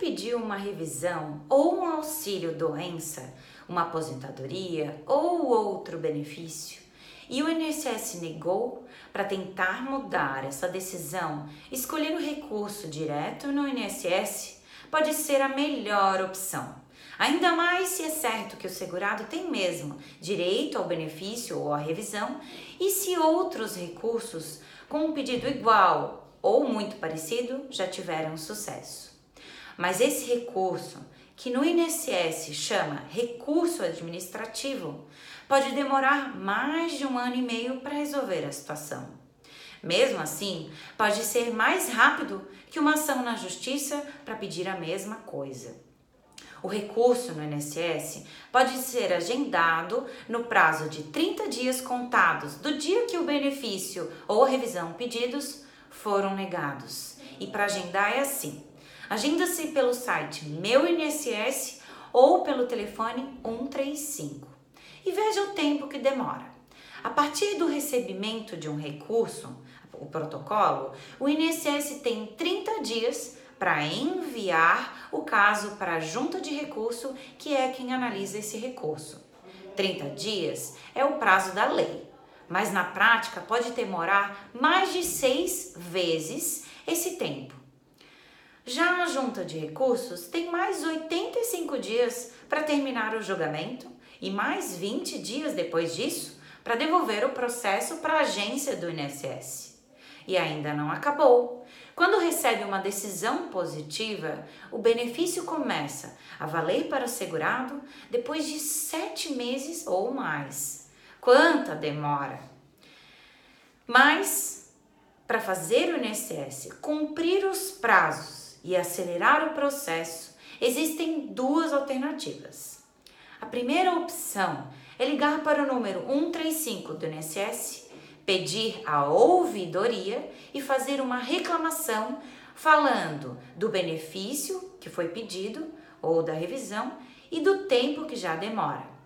pediu uma revisão ou um auxílio doença, uma aposentadoria ou outro benefício, e o INSS negou, para tentar mudar essa decisão, escolher o recurso direto no INSS pode ser a melhor opção. Ainda mais se é certo que o segurado tem mesmo direito ao benefício ou à revisão e se outros recursos com um pedido igual ou muito parecido já tiveram sucesso. Mas esse recurso, que no INSS chama recurso administrativo, pode demorar mais de um ano e meio para resolver a situação. Mesmo assim, pode ser mais rápido que uma ação na justiça para pedir a mesma coisa. O recurso no INSS pode ser agendado no prazo de 30 dias contados do dia que o benefício ou revisão pedidos foram negados. E para agendar é assim: agenda-se pelo site Meu INSS ou pelo telefone 135 e veja o tempo que demora. A partir do recebimento de um recurso, o protocolo, o INSS tem 30 dias para enviar o caso para a junta de recurso, que é quem analisa esse recurso. 30 dias é o prazo da lei, mas na prática pode demorar mais de seis vezes esse tempo. Já a junta de recursos tem mais 85 dias para terminar o julgamento e mais 20 dias depois disso para devolver o processo para a agência do INSS. E ainda não acabou. Quando recebe uma decisão positiva, o benefício começa a valer para o segurado depois de sete meses ou mais. Quanta demora! Mas, para fazer o INSS cumprir os prazos e acelerar o processo, existem duas alternativas. A primeira opção é ligar para o número 135 do INSS, pedir a ouvidoria e fazer uma reclamação falando do benefício que foi pedido ou da revisão e do tempo que já demora.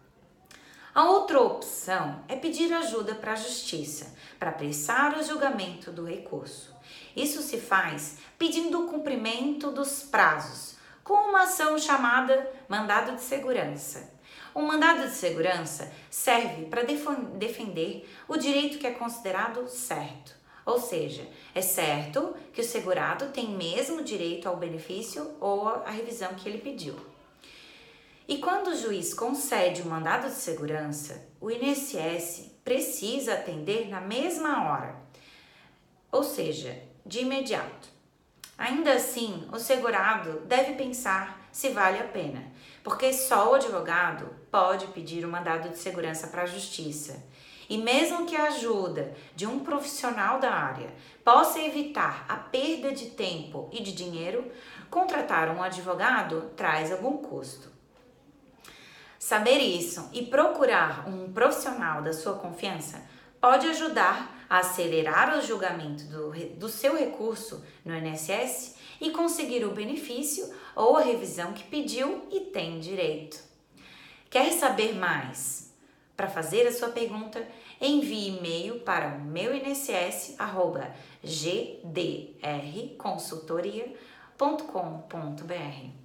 A outra opção é pedir ajuda para a justiça para apressar o julgamento do recurso. Isso se faz pedindo o cumprimento dos prazos, com uma ação chamada mandado de segurança. O mandado de segurança serve para defender o direito que é considerado certo. Ou seja, é certo que o segurado tem mesmo direito ao benefício ou à revisão que ele pediu. E quando o juiz concede o mandado de segurança, o INSS precisa atender na mesma hora, ou seja, de imediato. Ainda assim, o segurado deve pensar se vale a pena, porque só o advogado pode pedir o um mandado de segurança para a justiça. E mesmo que a ajuda de um profissional da área possa evitar a perda de tempo e de dinheiro, contratar um advogado traz algum custo. Saber isso e procurar um profissional da sua confiança pode ajudar a acelerar o julgamento do, do seu recurso no INSS e conseguir o benefício ou a revisão que pediu e tem direito. Quer saber mais? Para fazer a sua pergunta, envie e-mail para o.